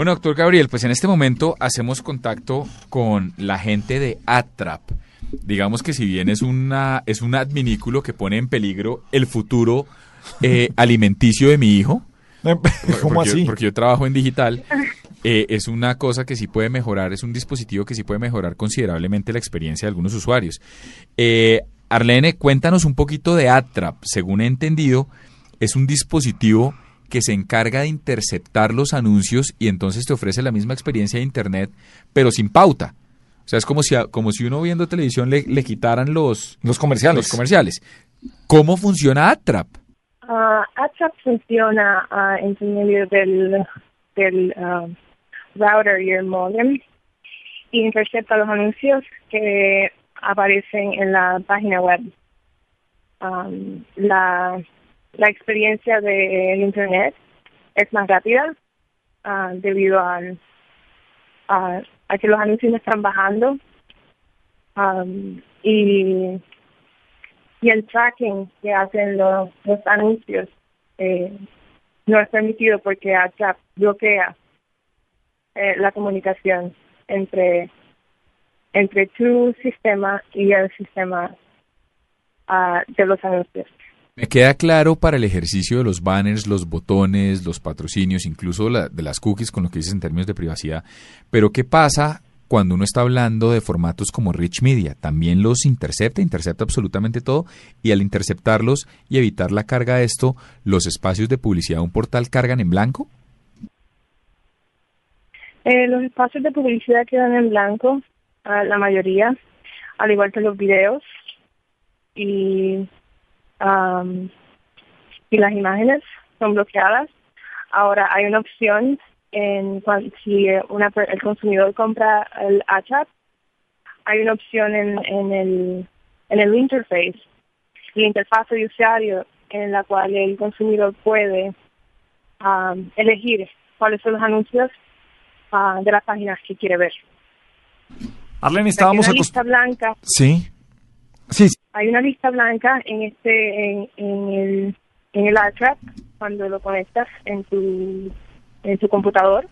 Bueno, doctor Gabriel, pues en este momento hacemos contacto con la gente de Atrap. Digamos que si bien es una es un adminículo que pone en peligro el futuro eh, alimenticio de mi hijo, ¿Cómo porque, así? porque yo trabajo en digital, eh, es una cosa que sí puede mejorar, es un dispositivo que sí puede mejorar considerablemente la experiencia de algunos usuarios. Eh, Arlene, cuéntanos un poquito de Atrap. Según he entendido, es un dispositivo que se encarga de interceptar los anuncios y entonces te ofrece la misma experiencia de Internet, pero sin pauta. O sea, es como si, a- como si uno viendo televisión le, le quitaran los, Los comerciales. los comerciales. ¿Cómo funciona Atrap? Ah, ATRAP funciona ah, en medio del, del ah, router y el modem y intercepta los anuncios que aparecen en la página web. Um, la, la experiencia del Internet es más rápida ah, debido a, a, a que los anuncios están bajando um, y el tracking que hacen los, anuncios eh, no es permitido porque WhatsApp bloquea eh, la comunicación entre entre tu sistema y el sistema ah, de los anuncios. Me queda claro para el ejercicio de los banners, los botones, los patrocinios, incluso la- de las cookies con lo que dices en términos de privacidad. Pero ¿qué pasa cuando uno está hablando de formatos como Rich Media? También los intercepta, intercepta absolutamente todo y al interceptarlos y evitar la carga de esto, los espacios de publicidad de un portal cargan en blanco. Eh, los espacios de publicidad quedan en blanco, ah, la mayoría, al igual que los videos y, am, y las imágenes son bloqueadas. Ahora hay una opción en si una, el consumidor compra el ACHAP, hay una opción en, en el en el interface, la interfaz de usuario en la cual el consumidor puede am, elegir cuáles son los anuncios ah, de las páginas que quiere ver. Arlene, estábamos acostumbrados. blanca, Sí. Sí, hay una lista blanca en este en, en el en el iTrack cuando lo conectas en tu en tu computador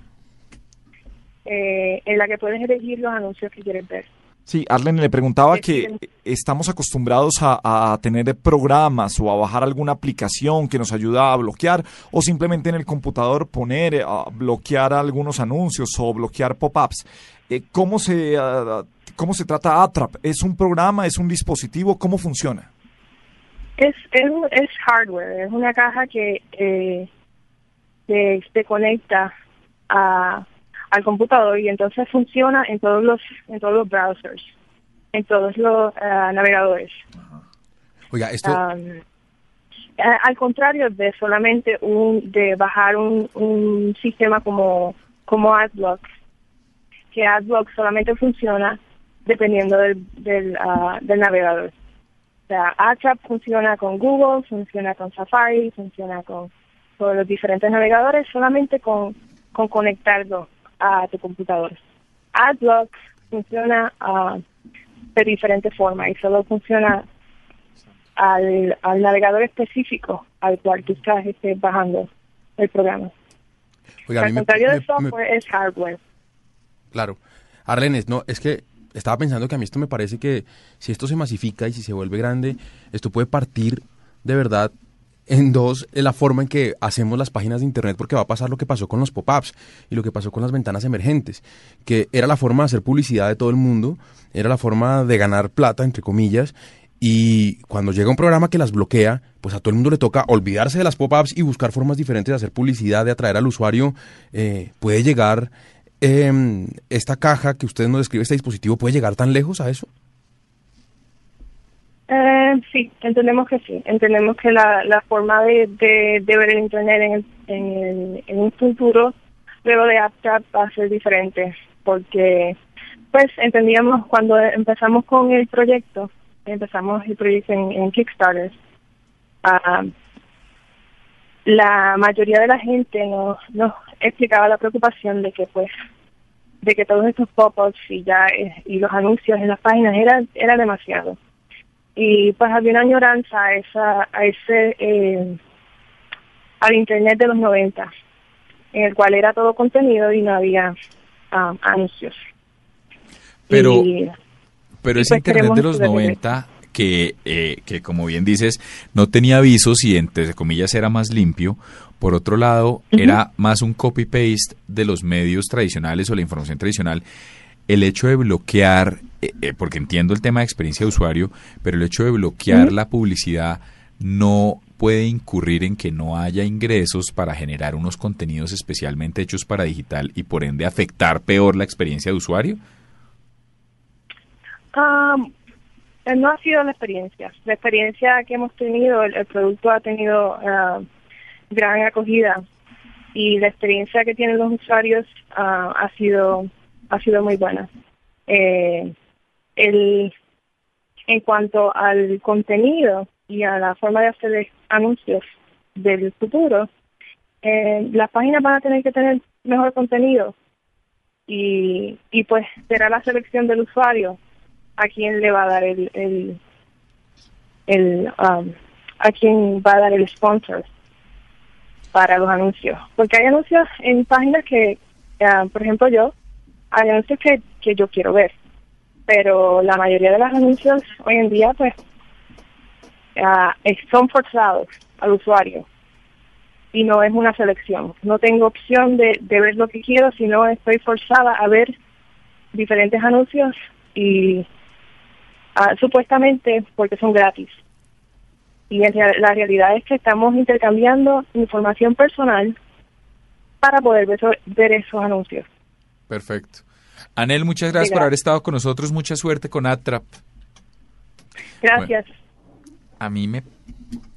eh, en la que puedes elegir los anuncios que quieres ver. Sí, Arlene le preguntaba que estamos acostumbrados a, a tener programas o a bajar alguna aplicación que nos ayuda a bloquear o simplemente en el computador poner eh, a bloquear algunos anuncios o bloquear pop-ups. Eh, ¿Cómo se ah, cómo se trata Atrap? ¿Es un programa? ¿Es un dispositivo? ¿Cómo funciona? Es, es, es hardware, es una caja que eh, que se conecta a, al computador y entonces funciona en todos los en todos los browsers, en todos los eh, navegadores. Oiga, esto, Um, al contrario de solamente un de bajar un, un sistema como como AdBlock, que AdBlock solamente funciona dependiendo del del, ah, del navegador. O sea, AdTrap funciona con Google, funciona con Safari, funciona con, con los diferentes navegadores, solamente con, con conectarlo a tu computador. AdBlock funciona ah, de diferente forma y solo funciona al, al navegador específico al cual tú estás este, bajando el programa. oiga, al contrario del me- software es hardware. Claro. Arlenes, no, es que estaba pensando que a mí esto me parece que si esto se masifica y si se vuelve grande, esto puede partir de verdad en dos la forma en que hacemos las páginas de internet porque va a pasar lo que pasó con los pop-ups y lo que pasó con las ventanas emergentes, que era la forma de hacer publicidad de todo el mundo, era la forma de ganar plata, entre comillas, y cuando llega un programa que las bloquea, pues a todo el mundo le toca olvidarse de las pop-ups y buscar formas diferentes de hacer publicidad, de atraer al usuario. Eh, puede llegar eh, esta caja que usted nos describe, este dispositivo, puede llegar tan lejos a eso. Eh, sí, entendemos que sí. Entendemos que la, la forma de, de, de ver el Internet en, en, en un futuro, luego de AppTrap, va a ser diferente. Porque, pues, entendíamos cuando empezamos con el proyecto, empezamos el proyecto en, Kickstarter, ah, la mayoría de la gente nos, nos explicaba la preocupación de que, pues, de que todos estos pop-ups y ya eh, y los anuncios en las páginas era, era demasiado y pues había una añoranza a esa a ese eh, al internet de los 90 en el cual era todo contenido y no había ah, anuncios. Pero, Y- pero ese pues Internet de los resolver. 90 que, eh, que, como bien dices, no tenía avisos y, entre comillas, era más limpio. Por otro lado, era más un copy-paste de los medios tradicionales o la información tradicional. El hecho de bloquear, eh, eh, porque entiendo el tema de experiencia de usuario, pero el hecho de bloquear la publicidad no puede incurrir en que no haya ingresos para generar unos contenidos especialmente hechos para digital y por ende afectar peor la experiencia de usuario. Eh, no ha sido la experiencia. La experiencia que hemos tenido, el, el producto ha tenido ah, gran acogida y la experiencia que tienen los usuarios ah, ha sido ha sido muy buena. Eh, el, en cuanto al contenido y a la forma de hacer anuncios del futuro, eh, las páginas van a tener que tener mejor contenido y, y pues será la selección del usuario a quien le va a dar el, el, el um, a quien va a dar el sponsor para los anuncios porque hay anuncios en páginas que ah, por ejemplo yo anuncios que, que yo quiero ver pero la mayoría de los anuncios hoy en día pues ah, son forzados al usuario y no es una selección no tengo opción de, de ver lo que quiero sino estoy forzada a ver diferentes anuncios y ah, supuestamente porque son gratis. Y la realidad es que estamos intercambiando información personal para poder ver esos anuncios. Perfecto. Anel, muchas gracias por haber estado con nosotros. Mucha suerte con Atrap. Gracias. A mí me...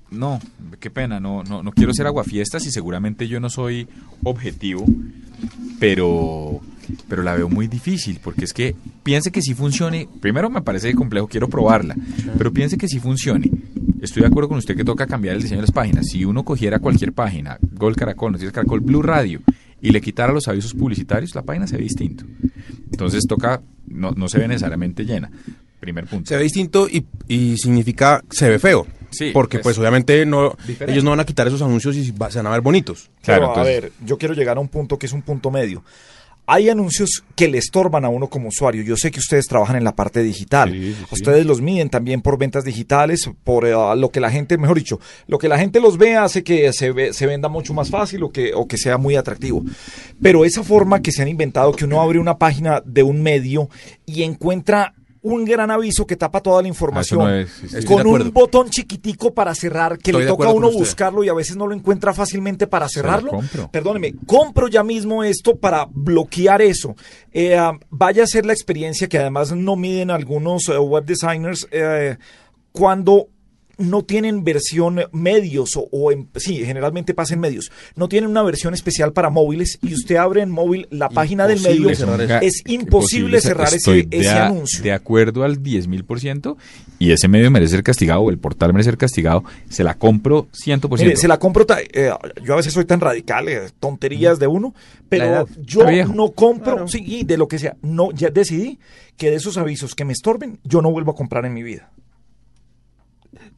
No, qué pena, no, no, no quiero ser aguafiestas y seguramente yo no soy objetivo, pero, pero la veo muy difícil, porque es que piense que sí funcione, primero me parece complejo, quiero probarla, pero piense que sí funcione. Estoy de acuerdo con usted que toca cambiar el diseño de las páginas. Si uno cogiera cualquier página, Gol Caracol, Noticias Caracol, Blue Radio, y le quitara los avisos publicitarios, la página se ve distinto. Entonces toca, no, no se ve necesariamente llena. Primer punto. Se ve distinto y, y significa se ve feo. Sí, porque pues, pues, obviamente no diferente. ellos no van a quitar esos anuncios y va- se van a ver bonitos. Claro, Pero, entonces- a ver, yo quiero llegar a un punto que es un punto medio. Hay anuncios que le estorban a uno como usuario. Yo sé que ustedes trabajan en la parte digital. Sí, sí, sí. Ustedes los miden también por ventas digitales, por eh, lo que la gente, mejor dicho, lo que la gente los ve hace que se, ve- se venda mucho más fácil o que, o que sea muy atractivo. Pero esa forma que se han inventado, que uno abre una página de un medio y encuentra un gran aviso que tapa toda la información Ah, no es- sí, sí. Estoy de con un botón chiquitico para cerrar que Estoy le toca a uno buscarlo y a veces no lo encuentra fácilmente para cerrarlo. compro. Perdóneme, compro ya mismo esto para bloquear eso. Eh, ah, vaya a ser la experiencia que además no miden algunos eh, web designers eh, cuando no tienen versión medios o, o en- sí, generalmente pasa en medios. No tienen una versión especial para móviles y usted abre en móvil la página del medio. cerrar. Es imposible cerrar ese, de, anuncio. de acuerdo al 10 mil por ciento y ese medio merece ser castigado o el portal merece ser castigado. Se la compro 100%. Mire, se la compro, ta- eh, yo a veces soy tan radical, eh, tonterías de uno, pero yo no compro, Claro. sí, y de lo que sea, no, ya decidí que de esos avisos que me estorben, yo no vuelvo a comprar en mi vida.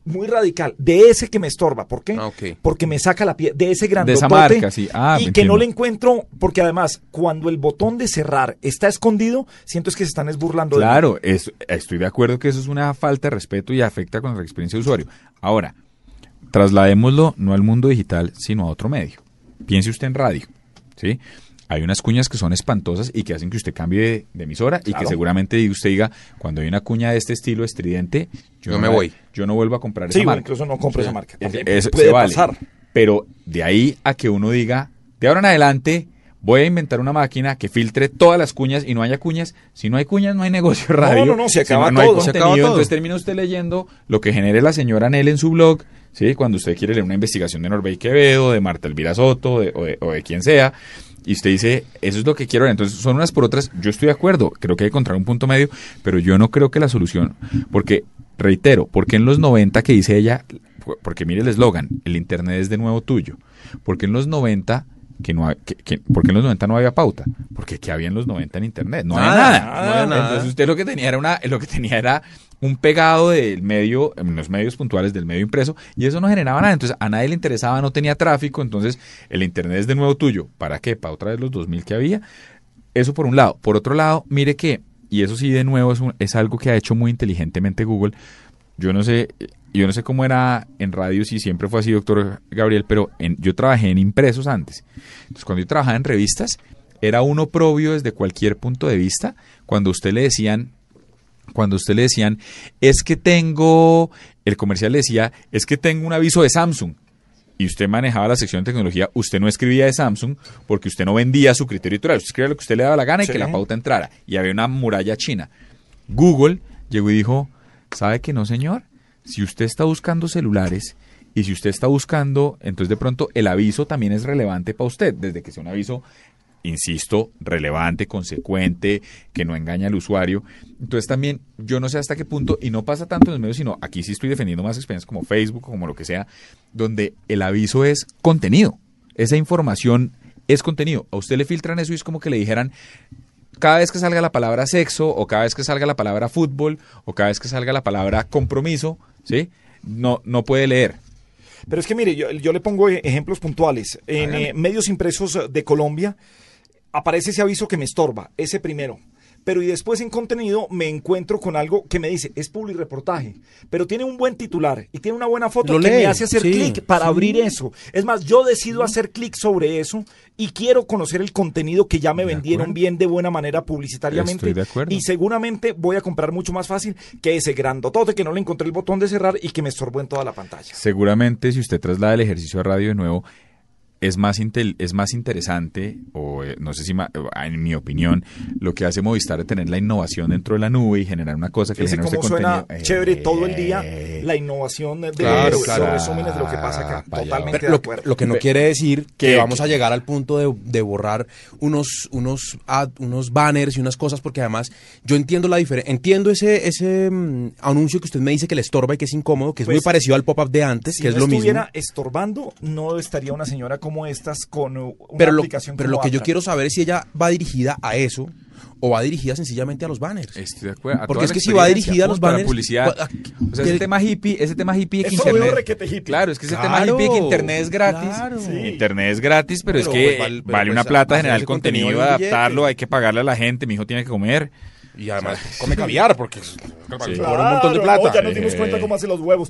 Muy radical, de ese que me estorba, ¿por qué? Ah. Porque me saca la piel, de ese gran esa marca, sí. Ah, y que entiendo. no le encuentro, porque además, cuando el botón de cerrar está escondido, siento es que se están esburlando de. Claro, es- estoy de acuerdo que eso es una falta de respeto y afecta con la experiencia de usuario. Ahora, trasladémoslo no al mundo digital, sino a otro medio. Piense usted en radio, ¿sí? Hay unas cuñas que son espantosas y que hacen que usted cambie de, de emisora y que seguramente usted diga, cuando hay una cuña de este estilo estridente, yo Yo me voy. Yo no vuelvo a comprar Sí, esa marca. incluso no compro esa marca. Es- También eso puede se vale. pasar. Pero de ahí a que uno diga, de ahora en adelante voy a inventar una máquina que filtre todas las cuñas y no haya cuñas. Si no hay cuñas, no hay negocio radio. no, no, se Si acaba no, hay todo. Se contenido, acaba todo. entonces termina usted leyendo lo que genere la señora Nel en su blog, ¿sí? Cuando usted quiere leer una investigación de Norbey Quevedo, de Marta Elvira Soto, de- o, de, o de quien sea, y usted dice, eso es lo que quiero leer. Entonces, son unas por otras. Yo estoy de acuerdo, creo que hay que encontrar un punto medio, pero yo no creo que la solución, porque, reitero, porque en los 90 que dice ella, porque mire el eslogan, el Internet es de nuevo tuyo, porque en los 90 que no que, que- ¿por qué en los 90 no había pauta? Porque ¿qué había en los 90 en internet? No había Nada, había nada. Entonces usted lo que tenía era una lo que tenía era un pegado del medio, en los medios puntuales del medio impreso, y eso no generaba nada. Entonces a nadie le interesaba, no tenía tráfico, entonces el internet es de nuevo tuyo. ¿Para qué? ¿Para otra vez los 2000 que había? Eso por un lado. Por otro lado, mire que, y eso sí de nuevo es, un- es algo que ha hecho muy inteligentemente Google. Yo no sé, yo no sé cómo era en radio, si siempre fue así, doctor Gabriel, pero en- yo trabajé en impresos antes. Entonces, cuando yo trabajaba en revistas, era uno propio desde cualquier punto de vista. Cuando usted le decían, cuando usted le decían, es que tengo, el comercial le decía, es que tengo un aviso de Samsung. Y usted manejaba la sección de tecnología, usted no escribía de Samsung porque usted no vendía su criterio editorial. Usted escribía lo que usted le daba la gana y que la pauta entrara. Y había una muralla china. Google llegó y dijo, ¿sabe que no, señor? Si usted está buscando celulares y si usted está buscando, entonces de pronto el aviso también es relevante para usted, desde que sea un aviso, insisto, relevante, consecuente, que no engaña al usuario. Entonces también yo no sé hasta qué punto, y no pasa tanto en los medios, sino aquí sí estoy defendiendo más experiencias como Facebook, como lo que sea, donde el aviso es contenido. Esa información es contenido. A usted le filtran eso y es como que le dijeran, cada vez que salga la palabra sexo, o cada vez que salga la palabra fútbol, o cada vez que salga la palabra compromiso, ¿sí? No, no puede leer. Pero es que mire, yo, yo le pongo eh, ejemplos puntuales. En eh, medios impresos eh, de Colombia aparece ese aviso que me estorba, ese primero. Pero y después en contenido me encuentro con algo que me dice, es reportaje, pero tiene un buen titular y tiene una buena foto Lo que lee, me hace hacer sí, clic para sí. abrir eso. Es más, yo decido hacer clic sobre eso y quiero conocer el contenido que ya me De vendieron acuerdo. bien de buena manera publicitariamente. Estoy de acuerdo. Y seguramente voy a comprar mucho más fácil que ese grandotote que no le encontré el botón de cerrar y que me estorbó en toda la pantalla. Seguramente si usted traslada el ejercicio a radio de nuevo, es más, intel- es más interesante, o eh, no sé si, ma- en mi opinión, lo que hace Movistar es tener la innovación dentro de la nube y generar una cosa que cómo usted suena contenido. chévere Eh, todo el día la innovación de Claro, los claro. resúmenes de lo que pasa acá. Allá Totalmente Pero de lo, acuerdo. lo que no quiere decir que que- vamos a llegar al punto de, de borrar unos unos ad- unos banners y unas cosas porque además yo entiendo la diferencia entiendo ese ese mm, anuncio que usted me dice que le estorba y que es incómodo que es Pues, muy parecido al pop-up de antes si que no es lo mismo estuviera estorbando, no estaría una señora como estas con una pero lo, aplicación pero lo que yo quiero saber es si ella va dirigida a eso o va dirigida sencillamente a los banners Estoy de acuerdo. a Porque es que si va dirigida a los la banners, publicidad. va- O sea, ese tema hippie, ese tema hippie que internet. requete hippie. Claro, es que ese tema hippie de que internet es gratis. claro. Sí. Internet es gratis, pero, Pero, es que pues, vale- vale, pero, una pues, plata generar ese contenido, adaptarlo, hay que pagarle a la gente, mi hijo tiene que comer. y además come caviar porque es- Sí. por un montón de plata no, ya nos dimos cuenta cómo hace los huevos.